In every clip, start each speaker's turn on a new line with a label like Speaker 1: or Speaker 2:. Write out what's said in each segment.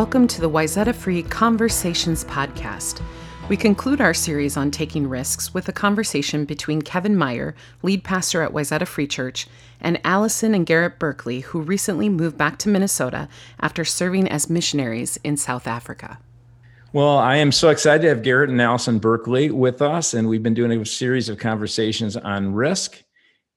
Speaker 1: Welcome to the Wayzata Free Conversations podcast. We conclude our series on taking risks with a conversation between Kevin Meyer, lead pastor at Wayzata Free Church, and Alison and Garrett Berkley, who recently moved back to Minnesota after serving as missionaries in South Africa.
Speaker 2: Well, I am so excited to have Garrett and Alison Berkley with us, and we've been doing a series of conversations on risk.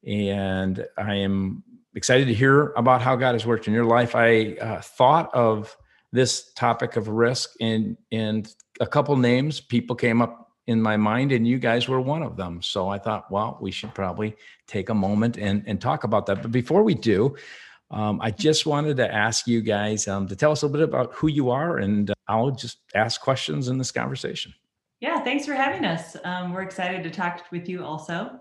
Speaker 2: And I am excited to hear about how God has worked in your life. I uh, thought of this topic of risk and and a couple names people came up in my mind and you guys were one of them. So i thought well we should probably take a moment and and talk about that. But before we do um, i just wanted to ask you guys um, to tell us a little bit about who you are and uh, i'll just ask questions in this conversation.
Speaker 3: Yeah thanks for having us. Um, we're excited to talk with you also.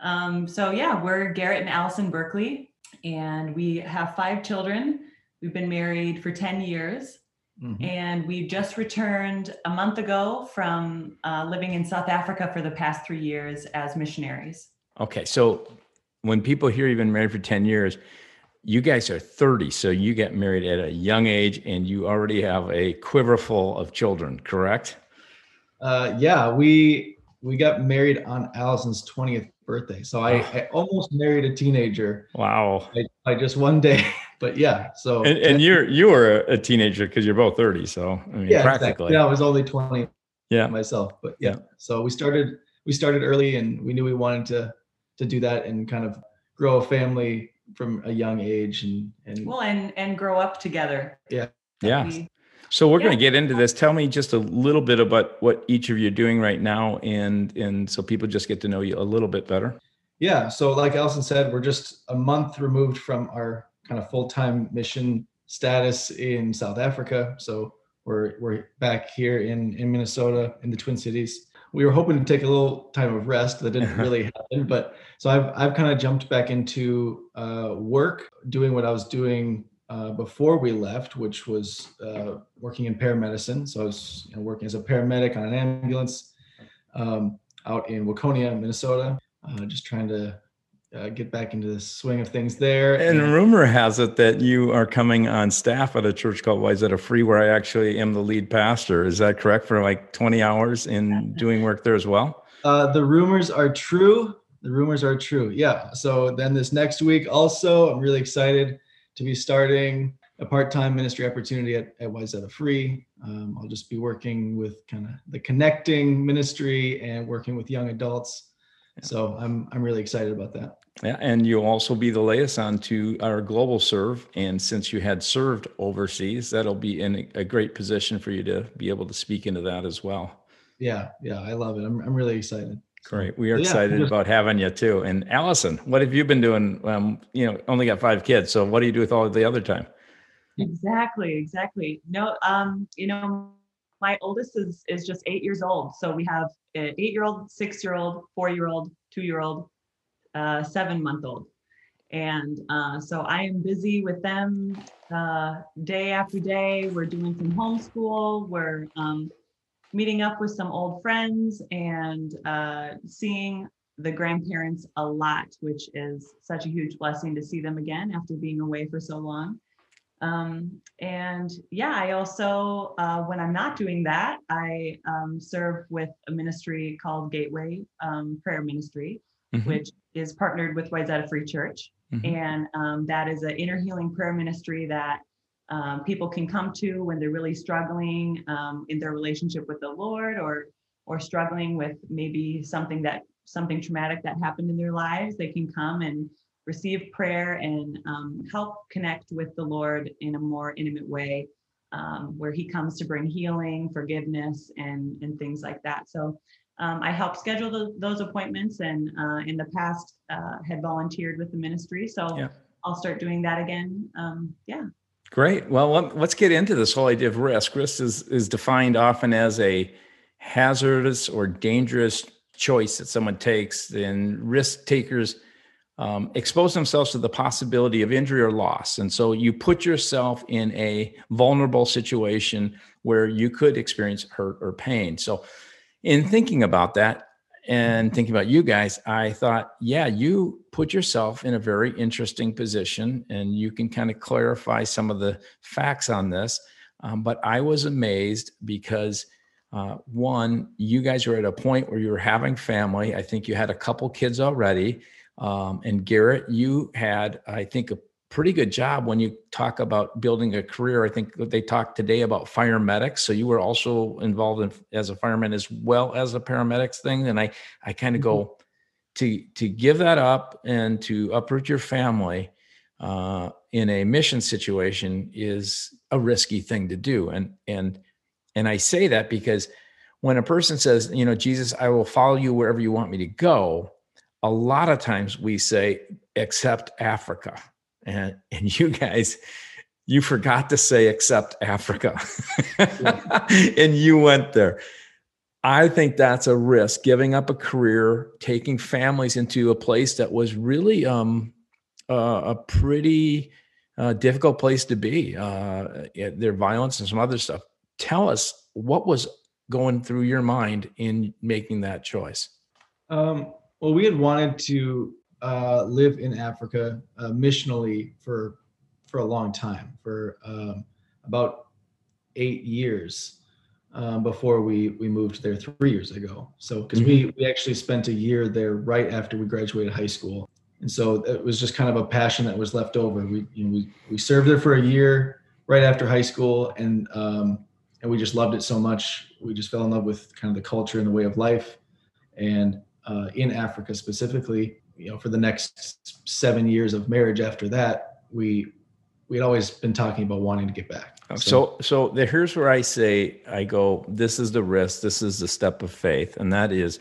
Speaker 3: Um, so yeah we're garrett and alison berkley and we have five children We've been married for 10 years. Mm-hmm. And we just returned a month ago from uh, living in South Africa for the past three years as missionaries.
Speaker 2: Okay. So when people hear you've been married for 10 years, you guys are 30. So you get married at a young age and you already have a quiver full of children, correct?
Speaker 4: Uh, yeah. We, we got married on Alison's 20th birthday. So I, oh. I almost married a teenager.
Speaker 2: Wow.
Speaker 4: By, just one day. but yeah, so
Speaker 2: and, and you're you were a teenager because you're both 30. So I mean
Speaker 4: yeah,
Speaker 2: practically. Exactly.
Speaker 4: Yeah, I was only 20
Speaker 2: yeah
Speaker 4: myself. But yeah. yeah. So we started we started early and we knew we wanted to to do that and kind of grow a family from a young age and and
Speaker 3: well and and grow up together.
Speaker 4: Yeah.
Speaker 2: Yeah. We, so we're yeah. going to get into this. Tell me just a little bit about what each of you are doing right now, and and so people just get to know you a little bit better.
Speaker 4: Yeah. So like Alison said, we're just a month removed from our kind of full time mission status in South Africa. So we're we're back here in in Minnesota in the Twin Cities. We were hoping to take a little time of rest. That didn't really happen, but so I've I've kind of jumped back into uh, work, doing what I was doing uh, before we left, which was uh, working in paramedicine. So I was you know, working as a paramedic on an ambulance um, out in Waconia, Minnesota, uh, just trying to uh, get back into the swing of things there.
Speaker 2: And, and, rumor has it that you are coming on staff at a church called Wayzata Free, where I actually am the lead pastor. Is that correct? For like 20 hours in doing work there as well?
Speaker 4: Uh, the rumors are true. The rumors are true. Yeah. So then this next week, also, I'm really excited to be starting a part-time ministry opportunity at, at Wayzata Free. Um, I'll just be working with kind of the connecting ministry and working with young adults. Yeah. So I'm I'm really excited about that.
Speaker 2: Yeah, and you'll also be the liaison to our global serve. And since you had served overseas, that'll be in a great position for you to be able to speak into that as well.
Speaker 4: Yeah, yeah, I love it. I'm I'm really excited.
Speaker 2: Great. We are excited just, about having you too. And Alison, what have you been doing? Um, you know, only got five kids. So what do you do with all the other time?
Speaker 3: Exactly, exactly. No, um, you know, my oldest is is just eight years old. So we have an eight-year-old, six-year-old, four-year-old, two-year-old, uh, seven-month-old. And uh, so I am busy with them uh, day after day. We're doing some homeschool. We're um, meeting up with some old friends and uh, seeing the grandparents a lot, which is such a huge blessing to see them again after being away for so long. Um, and yeah, I also, uh, when I'm not doing that, I um, serve with a ministry called Gateway um, Prayer Ministry, mm-hmm. which is partnered with Wayzata Free Church. Mm-hmm. And um, that is an inner healing prayer ministry that um, people can come to when they're really struggling um, in their relationship with the Lord or or struggling with maybe something that something traumatic that happened in their lives. They can come and receive prayer and um, help connect with the Lord in a more intimate way, um, where He comes to bring healing, forgiveness, and and things like that. So. Um, I help schedule the, those appointments, and uh, in the past uh, had volunteered with the ministry. So yeah. I'll start doing that again. Um, yeah.
Speaker 2: Great. Well, let's get into this whole idea of risk. Risk is, is defined often as a hazardous or dangerous choice that someone takes, and risk takers um, expose themselves to the possibility of injury or loss. And so you put yourself in a vulnerable situation where you could experience hurt or pain. So, in thinking about that, and thinking about you guys, I thought, yeah, you put yourself in a very interesting position and you can kind of clarify some of the facts on this. Um, but I was amazed because uh, one, you guys were at a point where you were having family. I think you had a couple kids already. Um, and Garrett, you had, I think, a pretty good job when you talk about building a career. I think they talked today about fire medics. So you were also involved in as a fireman as well as a paramedics thing. And I, I kind of mm-hmm. go to to give that up and to uproot your family uh, in a mission situation is a risky thing to do. And and and I say that because when a person says, you know, Jesus, I will follow you wherever you want me to go, a lot of times we say, except Africa. And and you guys, you forgot to say except Africa. and you went there. I think that's a risk, giving up a career, taking families into a place that was really um, uh, a pretty uh, difficult place to be. Uh, their violence and some other stuff. Tell us what was going through your mind in making that choice.
Speaker 4: Um, well, we had wanted to uh, live in Africa uh, missionally for for a long time, for um, about eight years um, before we we moved there three years ago. So because mm-hmm. we we actually spent a year there right after we graduated high school, and so it was just kind of a passion that was left over. We you know we we served there for a year right after high school, and um, and we just loved it so much. We just fell in love with kind of the culture and the way of life, and uh, in Africa specifically, you know, for the next seven years of marriage after that, we we had always been talking about wanting to get back.
Speaker 2: So, so, so the, here's where I say, I go, this is the risk, this is the step of faith, and that is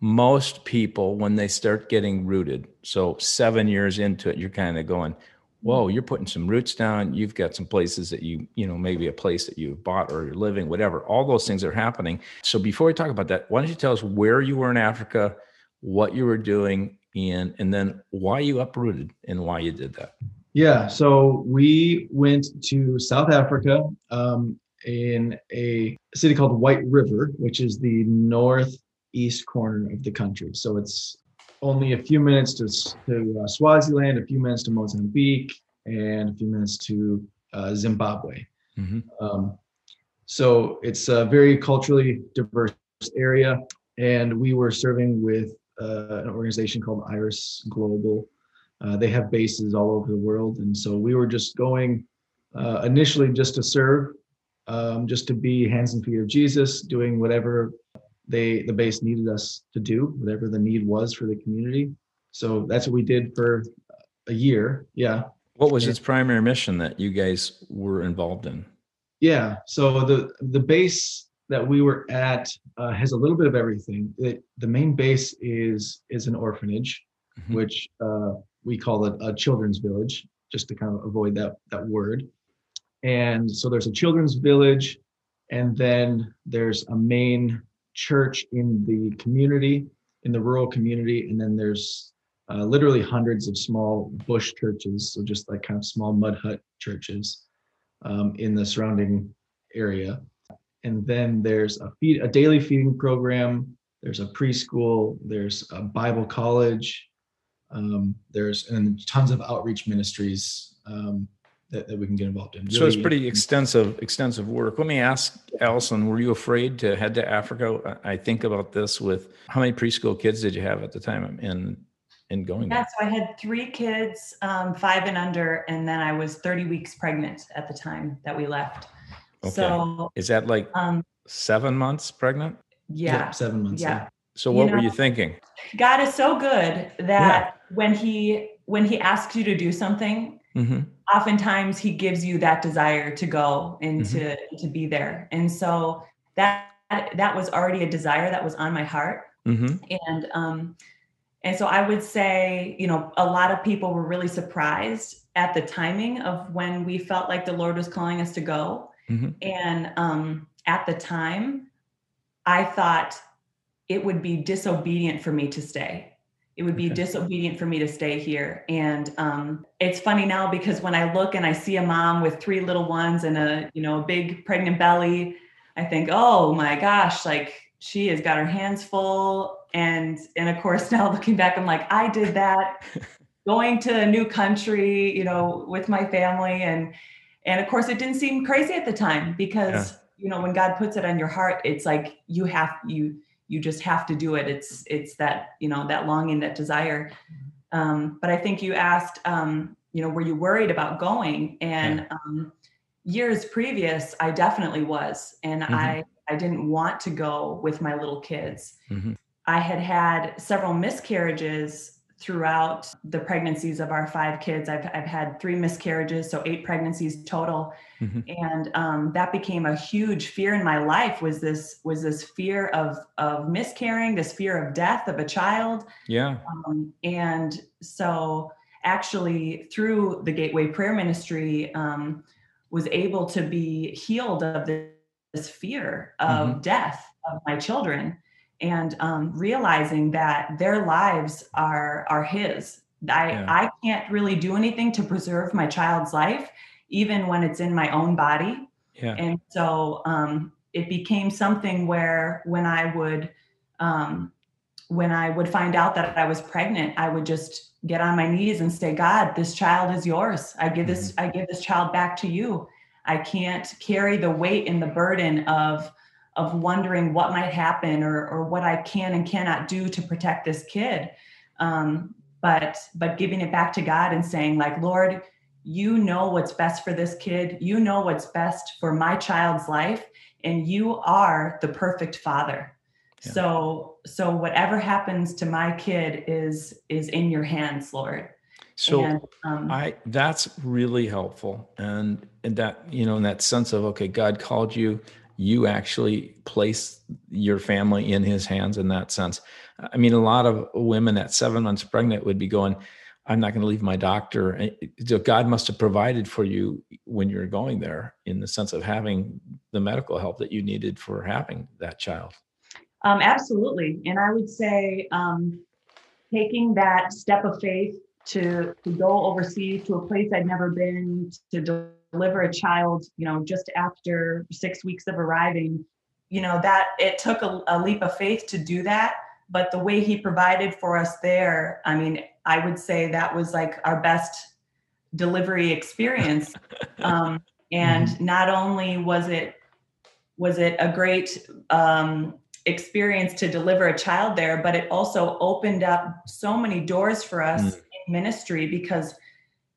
Speaker 2: most people when they start getting rooted. So seven years into it, you're kind of going, whoa, you're putting some roots down. You've got some places that you, you know, maybe a place that you've bought or you're living, whatever. All those things are happening. So before we talk about that, why don't you tell us where you were in Africa, what you were doing, and and then why you uprooted and why you did that.
Speaker 4: Yeah, so we went to South Africa um, in a city called White River, which is the northeast corner of the country. So it's only a few minutes to, to uh, Swaziland, a few minutes to Mozambique, and a few minutes to uh, Zimbabwe. Mm-hmm. Um, so it's a very culturally diverse area, and we were serving with uh, an organization called Iris Global uh, they have bases all over the world, and so we were just going uh, initially just to serve, um, just to be hands and feet of Jesus, doing whatever they the base needed us to do, whatever the need was for the community. So that's what we did for a year. Yeah.
Speaker 2: What was its primary mission that you guys were involved in?
Speaker 4: Yeah. So the the base that we were at uh, has a little bit of everything. It, the main base is is an orphanage, mm-hmm. which uh, we call it a children's village, just to kind of avoid that that word. And so there's a children's village, and then there's a main church in the community, in the rural community, and then there's uh, literally hundreds of small bush churches, so just like kind of small mud hut churches um, in the surrounding area. And then there's a feed, a daily feeding program. There's a preschool. There's a Bible college. Um, there's and tons of outreach ministries um, that, that we can get involved in.
Speaker 2: Really so it's pretty extensive, extensive work. Let me ask Alison, were you afraid to head to Africa? I think about this with how many preschool kids did you have at the time in in going?
Speaker 3: Yeah, so I had three kids, um, five and under, and then I was 30 weeks pregnant at the time that we left.
Speaker 2: Okay. So is that like um, seven months pregnant?
Speaker 3: Yeah,
Speaker 4: seven months.
Speaker 3: Yeah. yeah.
Speaker 2: So what you know, were you thinking?
Speaker 3: God is so good that yeah. when he when he asks you to do something, mm-hmm. oftentimes he gives you that desire to go and mm-hmm. to to be there. And so that that was already a desire that was on my heart. Mm-hmm. And um and so I would say, you know, a lot of people were really surprised at the timing of when we felt like the Lord was calling us to go. Mm-hmm. And um at the time, I thought it would be disobedient for me to stay it would be okay. disobedient for me to stay here and um, it's funny now because when i look and i see a mom with three little ones and a you know a big pregnant belly i think oh my gosh like she has got her hands full and and of course now looking back i'm like i did that going to a new country you know with my family and and of course it didn't seem crazy at the time because yeah. you know when god puts it on your heart it's like you have you you just have to do it it's it's that you know that longing that desire um, but i think you asked um, you know were you worried about going and yeah. um, years previous i definitely was and mm-hmm. i i didn't want to go with my little kids mm-hmm. i had had several miscarriages throughout the pregnancies of our five kids. I've, I've had three miscarriages, so eight pregnancies total. Mm-hmm. And um, that became a huge fear in my life was this, was this fear of, of miscarrying, this fear of death of a child.
Speaker 2: Yeah.
Speaker 3: Um, and so actually through the Gateway Prayer Ministry, um, was able to be healed of this, this fear of mm-hmm. death of my children and um, realizing that their lives are are his i yeah. i can't really do anything to preserve my child's life even when it's in my own body
Speaker 2: yeah.
Speaker 3: and so um, it became something where when i would um, when i would find out that i was pregnant i would just get on my knees and say god this child is yours i give this mm-hmm. i give this child back to you i can't carry the weight and the burden of of wondering what might happen or, or what I can and cannot do to protect this kid. Um, but but giving it back to God and saying like, Lord, you know what's best for this kid. You know what's best for my child's life, and you are the perfect father. Yeah. So so whatever happens to my kid is is in your hands, Lord.
Speaker 2: So and, um, I that's really helpful, and and that you know in that sense of okay, God called you you actually place your family in his hands in that sense. I mean, a lot of women at seven months pregnant would be going, I'm not going to leave my doctor. So God must have provided for you when you're going there in the sense of having the medical help that you needed for having that child.
Speaker 3: Um, absolutely. And I would say um, taking that step of faith to, to go overseas to a place I'd never been, to deliver a child, you know, just after six weeks of arriving, you know, that it took a, a leap of faith to do that. But the way he provided for us there, I mean, I would say that was like our best delivery experience. Um, and mm-hmm. not only was it was it a great um, experience to deliver a child there, but it also opened up so many doors for us mm. in ministry because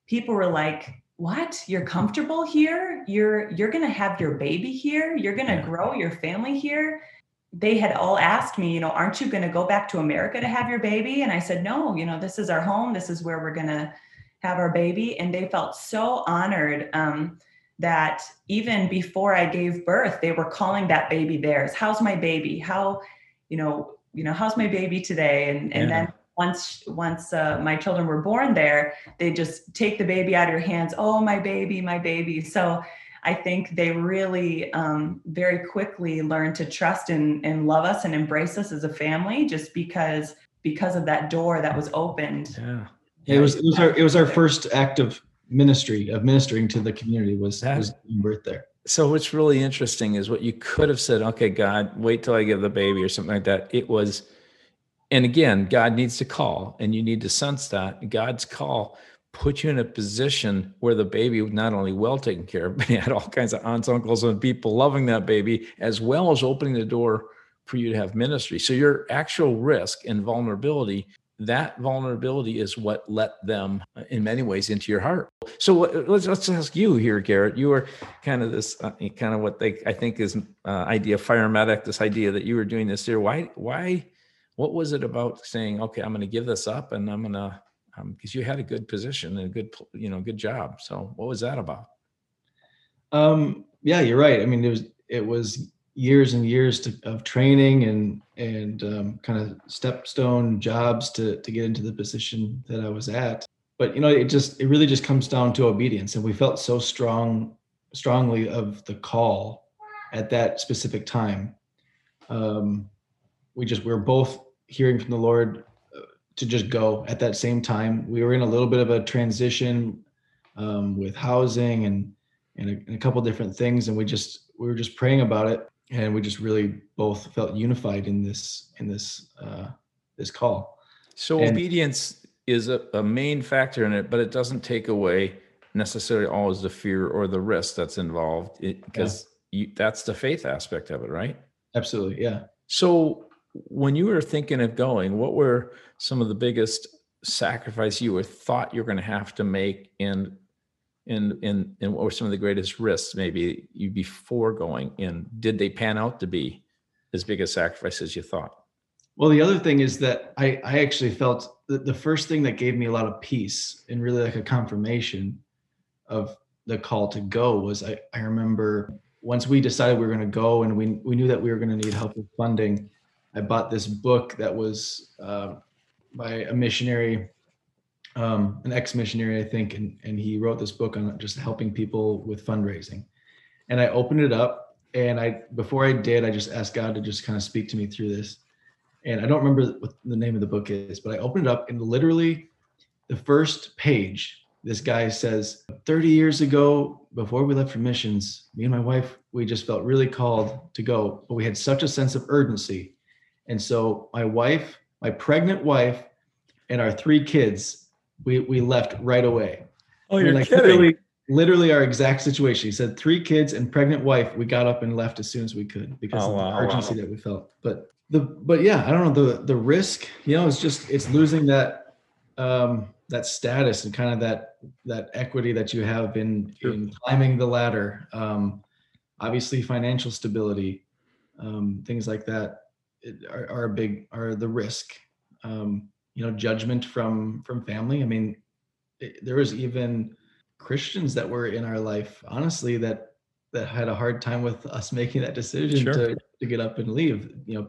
Speaker 3: people were like, what? You're comfortable here? You're you're going to have your baby here? You're going to grow your family here? They had all asked me you know aren't you going to go back to america to have your baby? And i said no you know this is our home. This is where we're going to have our baby. And they felt so honored um, that even before i gave birth they were calling that baby theirs. How's my baby? How you know you know how's my baby today? And and yeah. then once once uh, my children were born there they just take the baby out of your hands. Oh my baby my baby. So i think they really um, very quickly learned to trust and, and love us and embrace us as a family just because because of that door that was opened.
Speaker 2: Yeah,
Speaker 4: yeah it was it was our it was our first act of ministry of ministering to the community was that, was birth there.
Speaker 2: So what's really interesting is what you could have said okay god wait till i give the baby or something like that. It was and again, God needs to call, and you need to sense that God's call put you in a position where the baby was not only well taken care of, but he had all kinds of aunts, uncles, and people loving that baby, as well as opening the door for you to have ministry. So your actual risk and vulnerability, that vulnerability is what let them, uh, in many ways, into your heart. So let's let's ask you here, Garrett. You were kind of this, uh, kind of what they I think is uh, idea fire medic. This idea that you were doing this here. Why why what was it about saying, okay, I'm going to give this up and I'm going to, because um, you had a good position and a good, you know, good job. So what was that about?
Speaker 4: Um, yeah, you're right. I mean, it was, it was years and years to, of training and, and um, kind of stepstone jobs to, to get into the position that I was at. But, you know, it just, it really just comes down to obedience. And we felt so strong, strongly of the call at that specific time. Um, we just, we we're both hearing from the Lord uh, to just go at that same time. We were in a little bit of a transition um, with housing and and a, and a couple different things, and we just we were just praying about it, and we just really both felt unified in this in this uh, this call.
Speaker 2: So and, obedience is a, a main factor in it, but it doesn't take away necessarily always the fear or the risk that's involved because yeah. that's the faith aspect of it, right?
Speaker 4: Absolutely. Yeah.
Speaker 2: So when you were thinking of going, what were some of the biggest sacrifice you were thought you're going to have to make and and and and what were some of the greatest risks maybe you before going? And did they pan out to be as big a sacrifice as you thought?
Speaker 4: Well the other thing is that i i actually felt that the first thing that gave me a lot of peace and really like a confirmation of the call to go was i i remember once we decided we were going to go and we we knew that we were going to need help with funding i bought this book that was uh, by a missionary, um, an ex-missionary, I think, and and he wrote this book on just helping people with fundraising. And I opened it up, and I before I did, I just asked God to just kind of speak to me through this. And I don't remember what the name of the book is, but I opened it up, and literally, the first page, this guy says, 30 years ago, before we left for missions, me and my wife, we just felt really called to go, but we had such a sense of urgency. And so my wife my pregnant wife and our three kids, we we left right away.
Speaker 2: Oh, you're like, kidding. Literally,
Speaker 4: literally our exact situation. He said three kids and pregnant wife. We got up and left as soon as we could because oh, of wow, the urgency wow. that we felt. But the but yeah, I don't know the the risk. You know, it's just it's losing that um, that status and kind of that that equity that you have in sure. in climbing the ladder. Um, obviously, financial stability, um, things like that are, are a big are the risk um, you know judgment from from family. I mean it, there was even christians that were in our life honestly that that had a hard time with us making that decision sure. to, to get up and leave you know.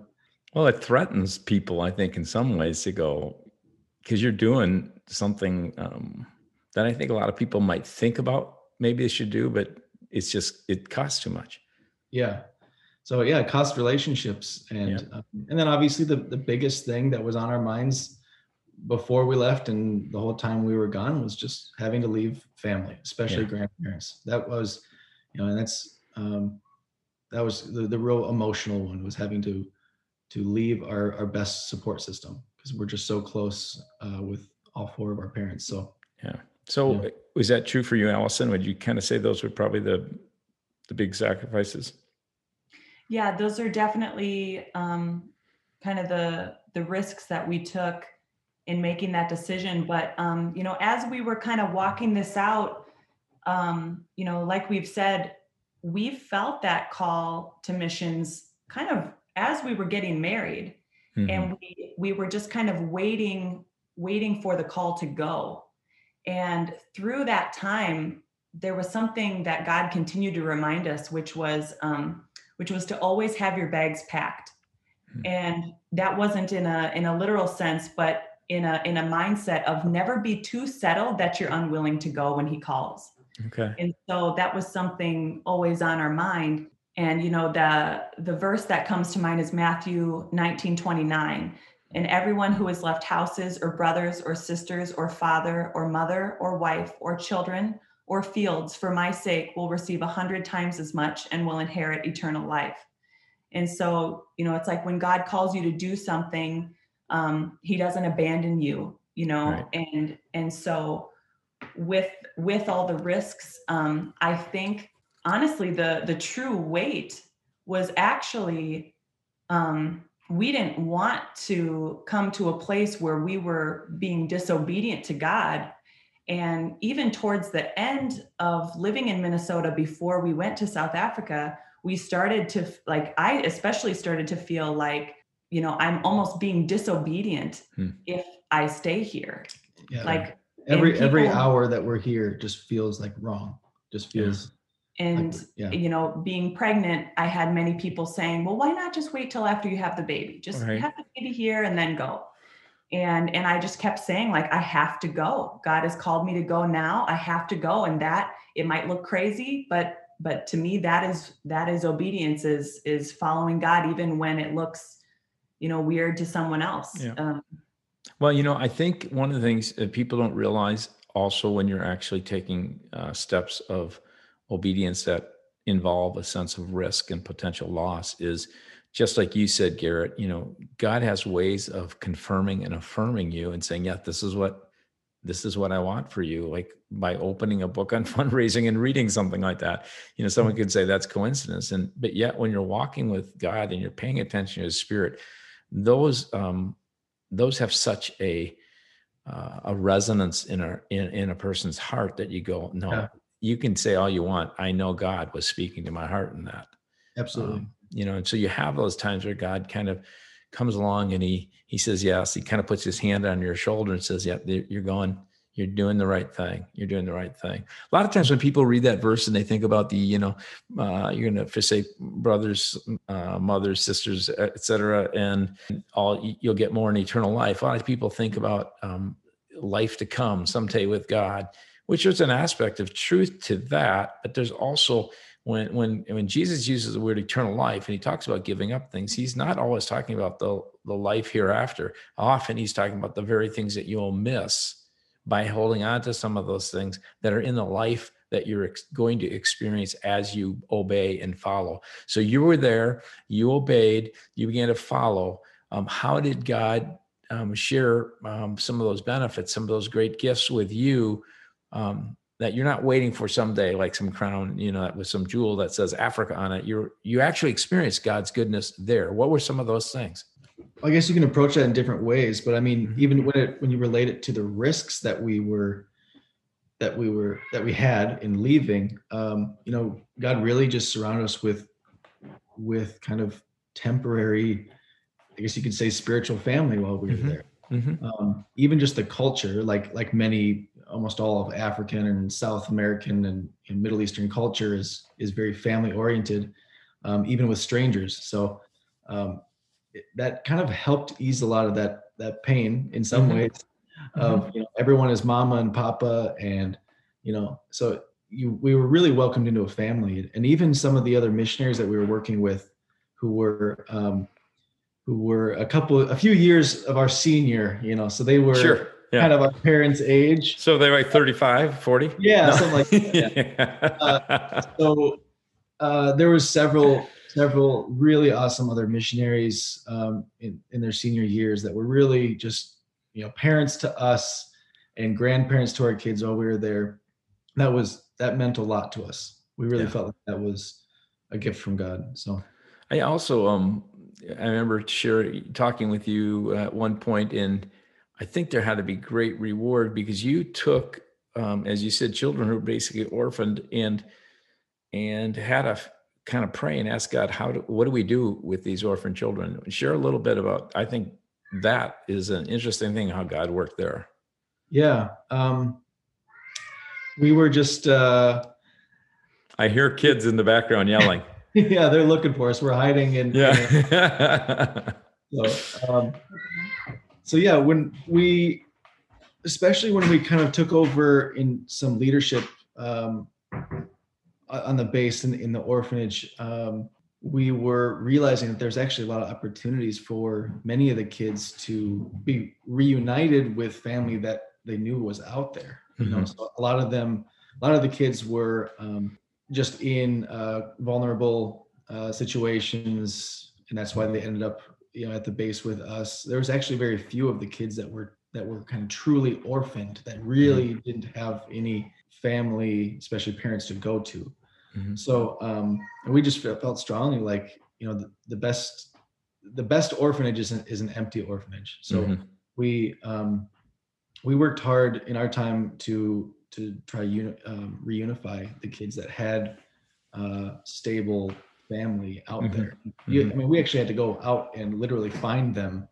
Speaker 2: Well it threatens people i think in some ways to go because you're doing something um, that i think a lot of people might think about maybe they should do but it's just it costs too much.
Speaker 4: Yeah so yeah cost relationships and yeah. um, and then obviously the the biggest thing that was on our minds before we left and the whole time we were gone was just having to leave family especially yeah. grandparents that was you know and that's um that was the, the real emotional one was having to to leave our our best support system because we're just so close uh, with all four of our parents so
Speaker 2: yeah so yeah. was that true for you alison would you kind of say those were probably the the big sacrifices
Speaker 3: yeah, those are definitely um, kind of the the risks that we took in making that decision. But um, you know, as we were kind of walking this out, um, you know, like we've said, we felt that call to missions kind of as we were getting married, mm-hmm. and we we were just kind of waiting waiting for the call to go. And through that time, there was something that God continued to remind us, which was um, which was to always have your bags packed. Mm-hmm. And that wasn't in a in a literal sense, but in a in a mindset of never be too settled that you're unwilling to go when he calls.
Speaker 2: Okay.
Speaker 3: And so that was something always on our mind. And you know, the the verse that comes to mind is Matthew 19, 29. And everyone who has left houses or brothers or sisters or father or mother or wife or children or fields for my sake will receive a hundred times as much and will inherit eternal life. And so, you know, it's like when God calls you to do something, um, he doesn't abandon you, you know, right. and and so with with all the risks, um, I think honestly the the true weight was actually um we didn't want to come to a place where we were being disobedient to God and even towards the end of living in Minnesota before we went to South Africa, we started to, like, I especially started to feel like, you know, I'm almost being disobedient hmm. if I stay here. Yeah. Like,
Speaker 4: every people, every hour that we're here just feels like wrong just feels
Speaker 3: and like, yeah. you know being pregnant i had many people saying well why not just wait till after you have the baby just right. have the baby here and then go and and i just kept saying like i have to go. God has called me to go now. I have to go. And that it might look crazy but but to me that is that is obedience is is following god even when it looks you know weird to someone else.
Speaker 2: Yeah. Um, well you know i think one of the things that people don't realize also when you're actually taking uh, steps of obedience that involve a sense of risk and potential loss is just like you said, Garrett, you know, God has ways of confirming and affirming you and saying, yeah, this is what this is what I want for you. Like by opening a book on fundraising and reading something like that, you know, someone could say that's coincidence. And, but yet when you're walking with God and you're paying attention to his spirit, those, um, those have such a, uh, a resonance in a, in, in a person's heart that you go, no, yeah. you can say all you want. I know God was speaking to my heart in that.
Speaker 4: Absolutely. Um,
Speaker 2: you know, and so you have those times where God kind of comes along and he he says yes. He kind of puts his hand on your shoulder and says, "Yeah, you're going. You're doing the right thing. You're doing the right thing." A lot of times when people read that verse and they think about the, you know, uh, you're to forsake brothers, uh, mothers, sisters, etc., and all you'll get more in eternal life. A lot of people think about um, life to come someday with God, which is an aspect of truth to that, but there's also when when when Jesus uses the word eternal life and he talks about giving up things, he's not always talking about the the life hereafter. Often he's talking about the very things that you'll miss by holding on to some of those things that are in the life that you're ex- going to experience as you obey and follow. So you were there, you obeyed, you began to follow. Um, how did God um, share um, some of those benefits, some of those great gifts with you um, that you're not waiting for someday like some crown you know with some jewel that says africa on it you're you actually experience god's goodness there what were some of those things
Speaker 4: i guess you can approach that in different ways but i mean mm-hmm. even when it when you relate it to the risks that we were that we were that we had in leaving um you know god really just surrounded us with with kind of temporary i guess you could say spiritual family while we were mm-hmm. there mm-hmm. Um, even just the culture like like many almost all of African and South American and, and Middle Eastern culture is is very family oriented, um, even with strangers. So um, it, that kind of helped ease a lot of that that pain in some mm-hmm. ways. Of mm-hmm. you know everyone is mama and papa, and you know so you we were really welcomed into a family, and even some of the other missionaries that we were working with, who were um, who were a couple a few years of our senior, you know, so they were.
Speaker 2: Sure yeah.
Speaker 4: kind of our parents' age.
Speaker 2: So they're like 35, 40?
Speaker 4: Yeah, no. something like that. Yeah. uh, so uh, there was several several really awesome other missionaries um, in, in their senior years that were really just you know parents to us and grandparents to our kids while we were there. That was that meant a lot to us. We really yeah. felt like that was a gift from God. So
Speaker 2: I also um I remember sharing talking with you at one point in I think there had to be great reward because you took, um, as you said, children who were basically orphaned and and had a kind of pray and ask God, how do, what do we do with these orphan children? Share a little bit about. I think that is an interesting thing how God worked there.
Speaker 4: Yeah, um, we were just. Uh,
Speaker 2: I hear kids in the background yelling.
Speaker 4: yeah, they're looking for us. We're hiding in.
Speaker 2: Yeah.
Speaker 4: so, um, so yeah, when we, especially when we kind of took over in some leadership um, on the base in, in the orphanage, um, we were realizing that there's actually a lot of opportunities for many of the kids to be reunited with family that they knew was out there. You mm-hmm. know, so a lot of them, a lot of the kids were um, just in uh, vulnerable uh, situations, and that's why they ended up you know at the base with us there was actually very few of the kids that were that were kind of truly orphaned that really mm-hmm. didn't have any family especially parents to go to mm-hmm. so um we just felt strongly like you know the, the best the best orphanage is an, is an empty orphanage so mm-hmm. we um we worked hard in our time to to try uni- um, reunify the kids that had uh, stable family out mm-hmm. there. You, mm-hmm. I mean, we actually had to go out and literally find them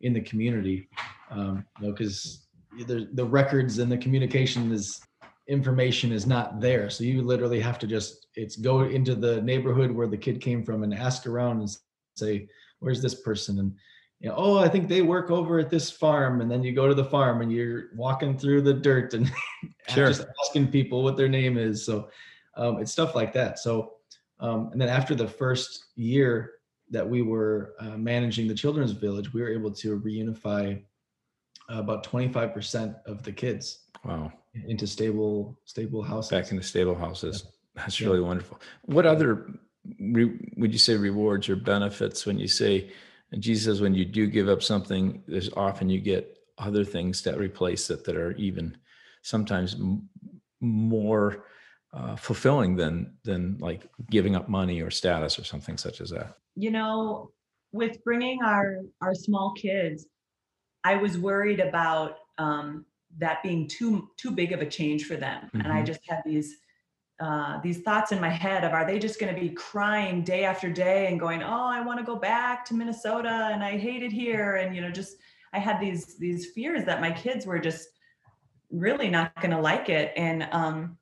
Speaker 4: in the community, um, you know, because the the records and the communication is information is not there. So you literally have to just it's go into the neighborhood where the kid came from and ask around and say, "Where's this person?" and you know, oh, I think they work over at this farm. And then you go to the farm and you're walking through the dirt and sure. just asking people what their name is. So um, it's stuff like that. So um, and then after the first year that we were uh, managing the children's village, we were able to reunify uh, about 25% of the kids.
Speaker 2: Wow.
Speaker 4: Into stable, stable houses.
Speaker 2: Back into stable houses. Yeah. That's really yeah. wonderful. What other re- would you say rewards or benefits when you say, and Jesus says, when you do give up something, there's often you get other things that replace it that are even sometimes m- more uh, fulfilling than than like giving up money or status or something such as that
Speaker 3: you know with bringing our our small kids i was worried about um, that being too too big of a change for them mm-hmm. and i mm-hmm. just had these uh, these thoughts in my head of are they just going to be crying day after day and going oh i want to go back to minnesota and i hate it here and you know just i had these these fears that my kids were just really not going to like it and um,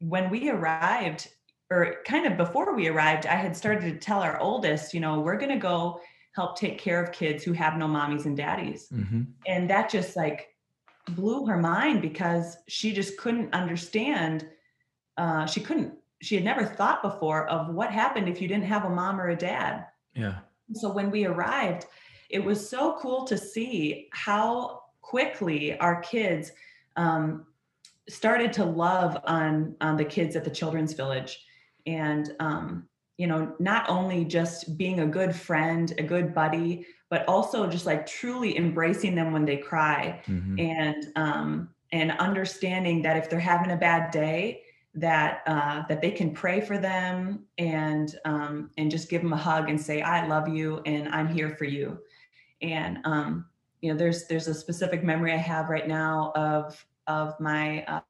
Speaker 3: when we arrived or kind of before we arrived i had started to tell our oldest you know we're going to go help take care of kids who have no mommies and daddies. Mm-hmm. and that just like blew her mind because she just couldn't understand uh, she couldn't she had never thought before of what happened if you didn't have a mom or a dad.
Speaker 2: Yeah.
Speaker 3: So when we arrived it was so cool to see how quickly our kids um, started to love on on the kids at the children's village. And um, you know not only just being a good friend a good buddy but also just like truly embracing them when they cry. Mm-hmm. and um, and understanding that if they're having a bad day that uh, that they can pray for them and um, and just give them a hug and say I love you and I'm here for you. And um, you know there's there's a specific memory I have right now of of my uh,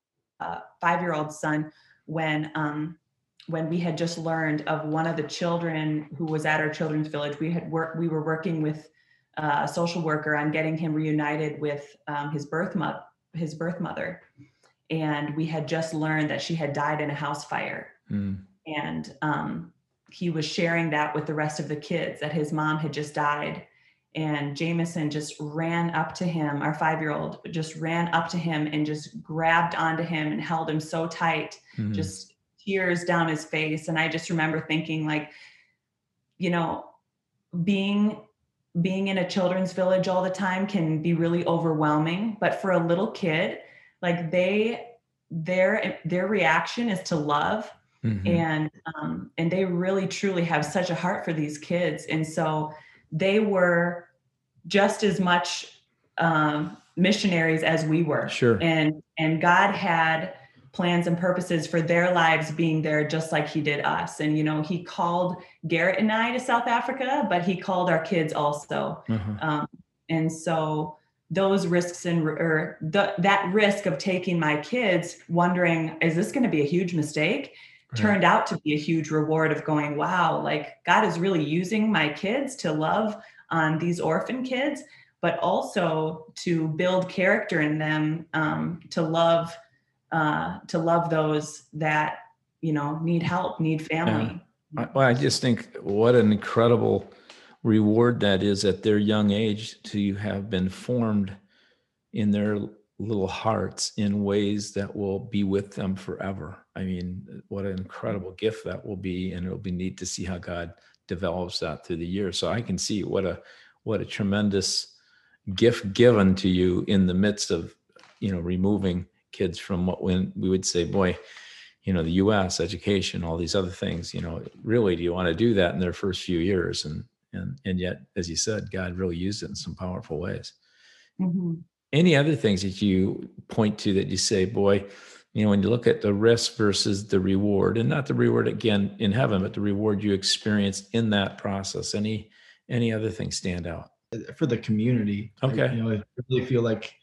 Speaker 3: uh, five year old son when um, when we had just learned of one of the children who was at our children's village. We had worked we were working with uh, a social worker on getting him reunited with um, his birth mother his birth mother. And we had just learned that she had died in a house fire. Mm. and um, he was sharing that with the rest of the kids that his mom had just died and Jameson just ran up to him, our five year old just ran up to him and just grabbed onto him and held him so tight, mm-hmm. just tears down his face. And I just remember thinking, like, you know, being being in a children's village all the time can be really overwhelming but for a little kid like they their their reaction is to love mm-hmm. and um, and they really truly have such a heart for these kids and so they were just as much um, missionaries as we were.
Speaker 2: Sure.
Speaker 3: And and god had plans and purposes for their lives being there just like he did us. And you know he called garrett and i to south africa but he called our kids also. Mm-hmm. um, and so those risks and or the, that risk of taking my kids wondering is this going to be a huge mistake right. turned out to be a huge reward of going wow like god is really using my kids to love on these orphan kids but also to build character in them um, to love uh, to love those that you know need help need family
Speaker 2: yeah. well i just think what an incredible reward that is at their young age to have been formed in their little hearts in ways that will be with them forever. I mean, what an incredible gift that will be, and it'll be neat to see how God develops that through the years. So I can see what a what a tremendous gift given to you in the midst of you know removing kids from what when we would say, boy, you know, the U.S. education, all these other things. You know, really, do you want to do that in their first few years? And and and yet as you said god really used it in some powerful ways mm-hmm. any other things that you point to that you say boy you know when you look at the risk versus the reward and not the reward again in heaven but the reward you experience in that process any any other things stand out?
Speaker 4: For the community
Speaker 2: okay.
Speaker 4: I, you know i really feel like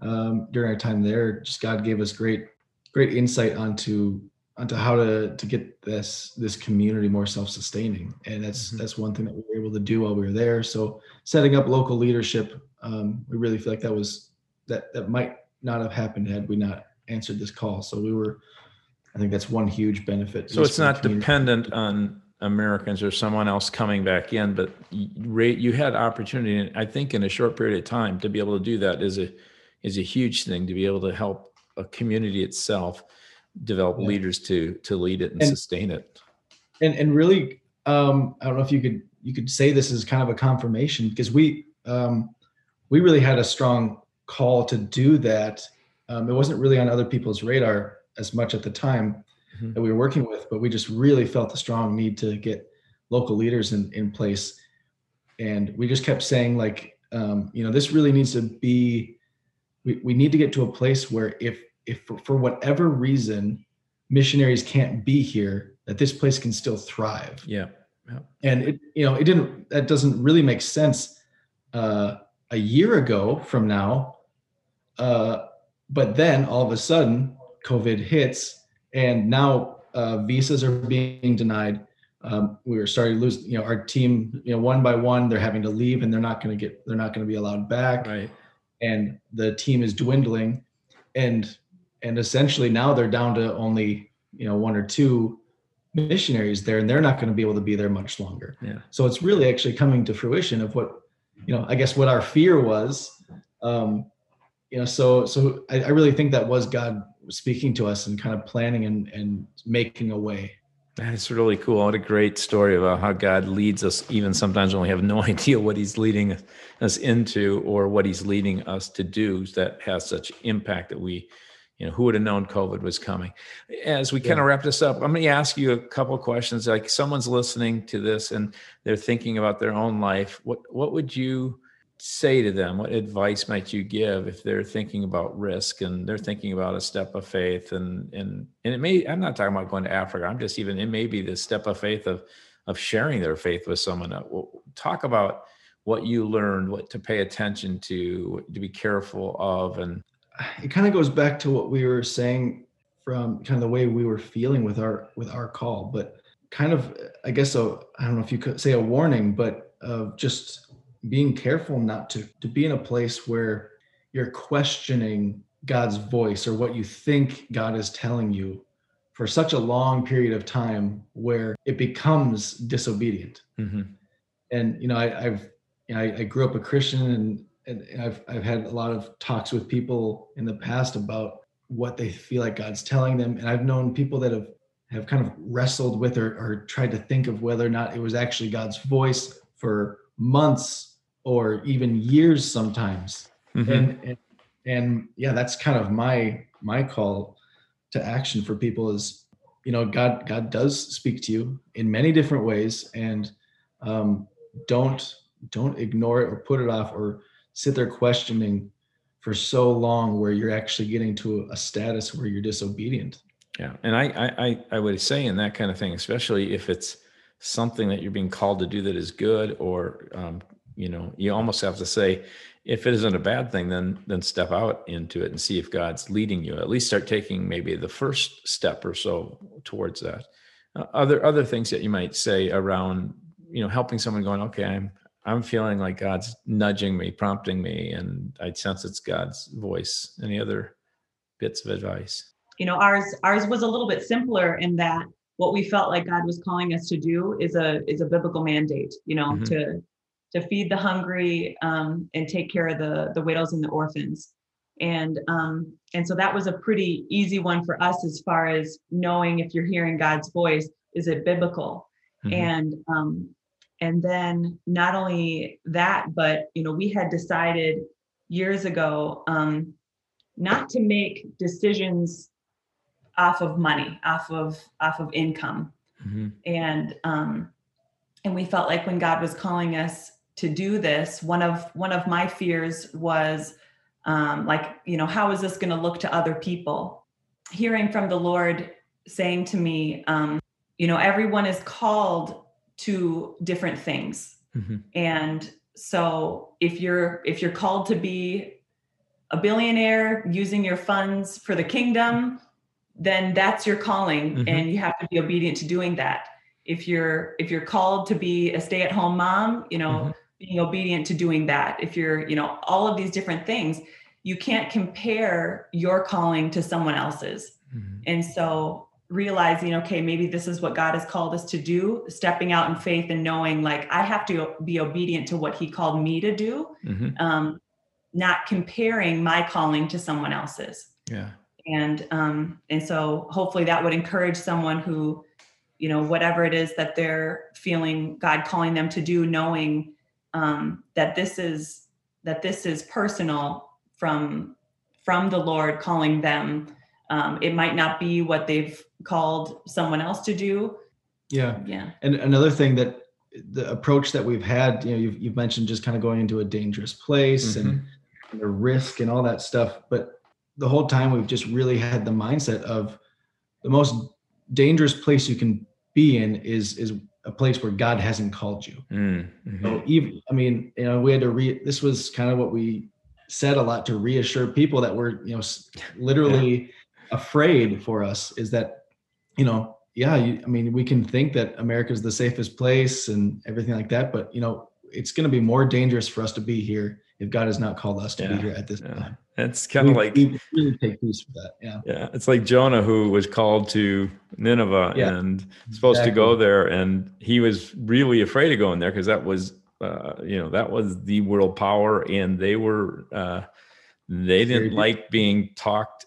Speaker 4: um, during our time there just god gave us great great insight onto onto how to to get this this community more self-sustaining. And that's mm-hmm. that's one thing that we were able to do while we were there. So setting up local leadership um, we really feel like that was that that might not have happened had we not answered this call. So we were i think that's one huge benefit
Speaker 2: so it's not dependent on americans or someone else coming back in but you had opportunity i think in a short period of time to be able to do that is a is a huge thing to be able to help a community itself develop yeah. leaders to to lead it and, and, sustain it.
Speaker 4: And and really um i don't know if you could you could say this is kind of a confirmation because we um we really had a strong call to do that um, it wasn't really on other people's radar as much at the time mm-hmm. that we were working with but we just really felt a strong need to get local leaders in in place and we just kept saying like um, you know this really needs to be we, we need to get to a place where if if for, for whatever reason missionaries can't be here that this place can still thrive
Speaker 2: Yeah.
Speaker 4: and it you know it didn't that doesn't really make sense uh, a year ago from now uh, but then all of a sudden covid hits and now uh, visas are being denied um, we were starting to lose you know our team you know one by one they're having to leave and they're not going to get they're not going to be allowed back
Speaker 2: Right.
Speaker 4: and the team is dwindling and and essentially now they're down to only you know one or two missionaries there and they're not going to be able to be there much longer
Speaker 2: Yeah.
Speaker 4: so it's really actually coming to fruition of what you know i guess what our fear was um you know so so i, I really think that was god speaking to us and kind of planning and and making a way
Speaker 2: That's really cool. What a great story about how God leads us, even sometimes when we have no idea what He's leading us into or what He's leading us to do that has such impact that we, you know, who would have known COVID was coming? As we kind of wrap this up, I'm going to ask you a couple of questions. Like someone's listening to this and they're thinking about their own life. What what would you say to them? What advice might you give if they're thinking about risk and they're thinking about a step of faith and and and it may I'm not talking about going to Africa. I'm just even it may be the step of faith of of sharing their faith with someone. Uh, Talk about what you learned, what to pay attention to, to be careful of, and
Speaker 4: it kind of goes back to what we were saying from kind of the way we were feeling with our with our call but kind of i guess a i don't know if you could say a warning but of just being careful not to to be in a place where you're questioning god's voice or what you think god is telling you for such a long period of time where it becomes disobedient
Speaker 2: Mhm.
Speaker 4: and you know I, I've you know, I, I grew up a Christian and, and I've I've had a lot of talks with people in the past about what they feel like God's telling them, and I've known people that have have kind of wrestled with or, or tried to think of whether or not it was actually God's voice for months or even years sometimes.
Speaker 2: Mhm.
Speaker 4: And, and and yeah, that's kind of my my call to action for people is you know God God does speak to you in many different ways and um, don't don't ignore it or put it off or sit there questioning for so long where you're actually getting to a status where you're disobedient
Speaker 2: Yeah, and I, I I I would say in that kind of thing, especially if it's something that you're being called to do that is good, or um, you know, you almost have to say, if it isn't a bad thing, then then step out into it and see if God's leading you. At least start taking maybe the first step or so towards that. Uh, other other things that you might say around, you know, helping someone going, okay, I'm I'm feeling like God's nudging me, prompting me, and I sense it's God's voice. Any other bits of advice?
Speaker 3: you know ours ours was a little bit simpler in that what we felt like god was calling us to do is a is a biblical mandate you know
Speaker 2: Mhm.
Speaker 3: to to feed the hungry um, and take care of the the widows and the orphans and um and so that was a pretty easy one for us as far as knowing if you're hearing god's voice is it biblical
Speaker 2: Mhm.
Speaker 3: and um and then not only that but you know we had decided years ago um not to make decisions off of money off of off of income
Speaker 2: Mhm.
Speaker 3: and um and we felt like when god was calling us to do this one of one of my fears was um like you know how is this going to look to other people hearing from the lord saying to me um you know everyone is called to different things
Speaker 2: Mhm.
Speaker 3: and so if you're if you're called to be a billionaire using your funds for the kingdom then that's your calling
Speaker 2: Mhm.
Speaker 3: and you have to be obedient to doing that if you're if you're called to be a stay-at-home mom you know
Speaker 2: Mhm.
Speaker 3: Being obedient to doing that if you're you know all of these different things you can't compare your calling to someone else's
Speaker 2: Mhm.
Speaker 3: and so realizing, okay, maybe this is what God has called us to do, stepping out in faith and knowing like I have to be obedient to what he called me to do,
Speaker 2: Mhm.
Speaker 3: um, not comparing my calling to someone else's.
Speaker 2: Yeah.
Speaker 3: And um, and so hopefully that would encourage someone who, you know, whatever it is that they're feeling God calling them to do, knowing um, that this is that this is personal from from the Lord calling them. Um, it might not be what they've called someone else to do.
Speaker 4: yeah
Speaker 3: Yeah.
Speaker 4: and another thing that the approach that we've had you know you've, you've mentioned just kind of going into a dangerous place and the risk and all that stuff. But the whole time we've just really had the mindset of the most dangerous place you can be in is is a place where God hasn't called you. Mm-hmm. So even I mean, you know, we had to re this was kind of what we said a lot to reassure people that were, you know, literally yeah. afraid for us is that, you know, yeah, you, I mean, we can think that America is the safest place and everything like that, but you know, it's going to be more dangerous for us to be here if God has not called us to yeah. be here at this yeah. time.
Speaker 2: It's kind of like we
Speaker 4: really take peace for that. Yeah.
Speaker 2: Yeah. It's like Jonah who was called to Nineveh yeah. and supposed exactly. to go there. And he was really afraid of going there because that was uh, you know, that was the world power and they were uh they didn't like being talked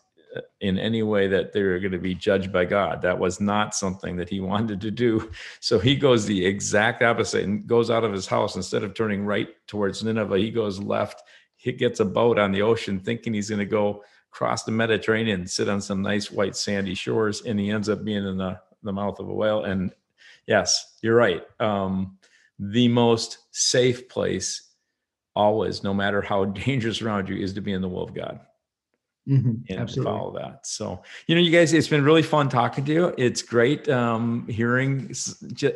Speaker 2: in any way that they were going to be judged by God. That was not something that he wanted to do. So he goes the exact opposite and goes out of his house instead of turning right towards Nineveh, he goes left he gets a boat on the ocean thinking he's going to go cross the Mediterranean, sit on some nice white sandy shores, and he ends up being in the, the mouth of a whale. And yes, you're right. Um, the most safe place always, no matter how dangerous around you, is to be in the will of God. Mm-hmm, and absolutely. follow that. So, you know, you guys, it's been really fun talking to you. It's great um, hearing.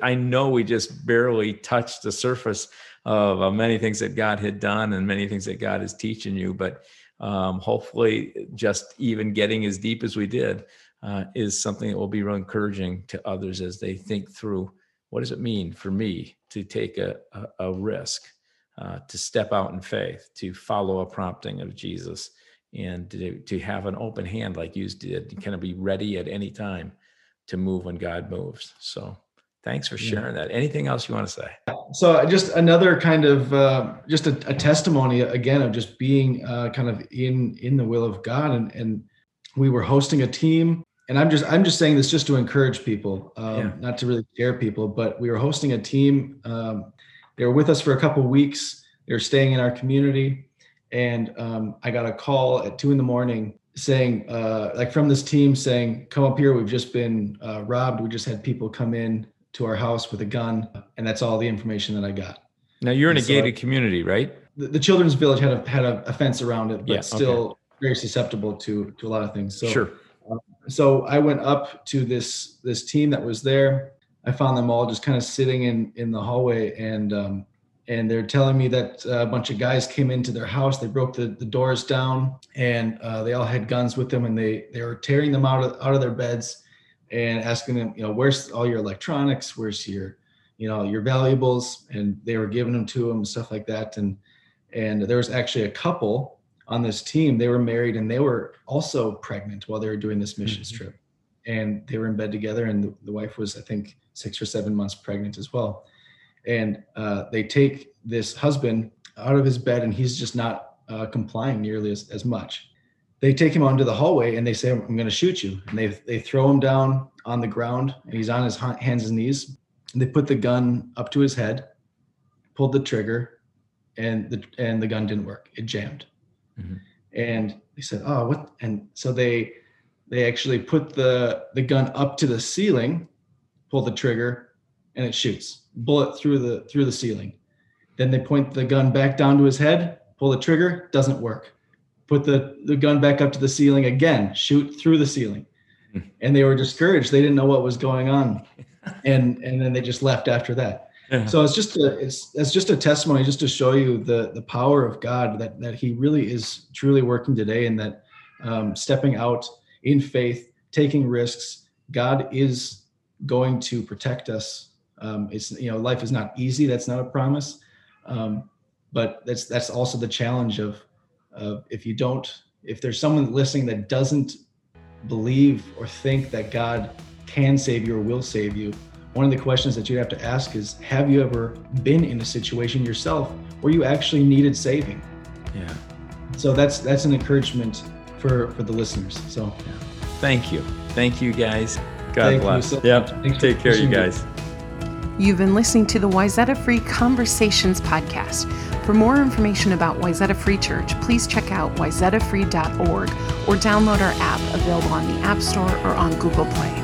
Speaker 2: I know we just barely touched the surface of, of many things that God had done and many things that God is teaching you. But um, hopefully, just even getting as deep as we did uh, is something that will be real encouraging to others as they think through what does it mean for me to take a, a, a risk, uh, to step out in faith, to follow a prompting of Jesus, and to, to have an open hand like you did, kind of be ready at any time to move when God moves. So Thanks for sharing that. Anything else you want to say?
Speaker 4: So just another kind of uh, just a, a, testimony again of just being uh, kind of in in the will of God, and and we were hosting a team, and I'm just I'm just saying this just to encourage people, um, yeah. not to really scare people, but we were hosting a team. Um, they were with us for a couple weeks. They were staying in our community, and um, I got a call at two in the morning saying uh, like from this team saying come up here we've just been uh, robbed we just had people come in to our house with a gun, and that's all the information that I got.
Speaker 2: Now you're in and a so gated I, community, right?
Speaker 4: The, the, children's village had a had a, a fence around it, but yeah, still okay. very susceptible to to a lot of things. So
Speaker 2: sure.
Speaker 4: Uh, so I went up to this this team that was there. I found them all just kind of sitting in in the hallway, and um, and they're telling me that uh, a bunch of guys came into their house. They broke the, the doors down, and uh, they all had guns with them, and they they were tearing them out of out of their beds and asking them, you know, where's all your electronics? Where's your, you know, your valuables? And they were giving them to them and stuff like that. And and there was actually a couple on this team. They were married and they were also pregnant while they were doing this missions mm-hmm. trip. And they were in bed together, and the, the, wife was, I think, six or seven months pregnant as well. And uh, they take this husband out of his bed, and he's just not uh, complying nearly as, as much they take him onto the hallway and they say, I'm going to shoot you. And they, they throw him down on the ground and he's on his hands and knees. And they put the gun up to his head, pulled the trigger, and the, and the gun didn't work. It jammed. Mm-hmm. And they said, oh, what? And so they, they actually put the, the gun up to the ceiling, pull the trigger and it shoots bullet through the, through the ceiling. Then they point the gun back down to his head, pull the trigger, doesn't work put the, the gun back up to the ceiling again, shoot through the ceiling. Hmm. And they were discouraged. They didn't know what was going on. And and then they just left after that. Yeah. So it's just a it's it's just a testimony just to show you the the power of God that that He really is truly working today and that um, stepping out in faith, taking risks, God is going to protect us. Um, it's you know life is not easy. That's not a promise, um, but that's that's also the challenge of uh, if you don't, if there's someone listening that doesn't believe or think that God can save you or will save you, one of the questions that you have to ask is Have you ever been in a situation yourself where you actually needed saving?
Speaker 2: Yeah.
Speaker 4: So that's that's an encouragement for for the listeners. So yeah.
Speaker 2: thank you. Thank you guys. God Thank bless. So yep. Take care, you guys.
Speaker 1: You've been listening to the Wayzata Free Conversations podcast. For more information about Wayzata Free Church, please check out wayzatafree.org or download our app available on the App Store or on Google Play.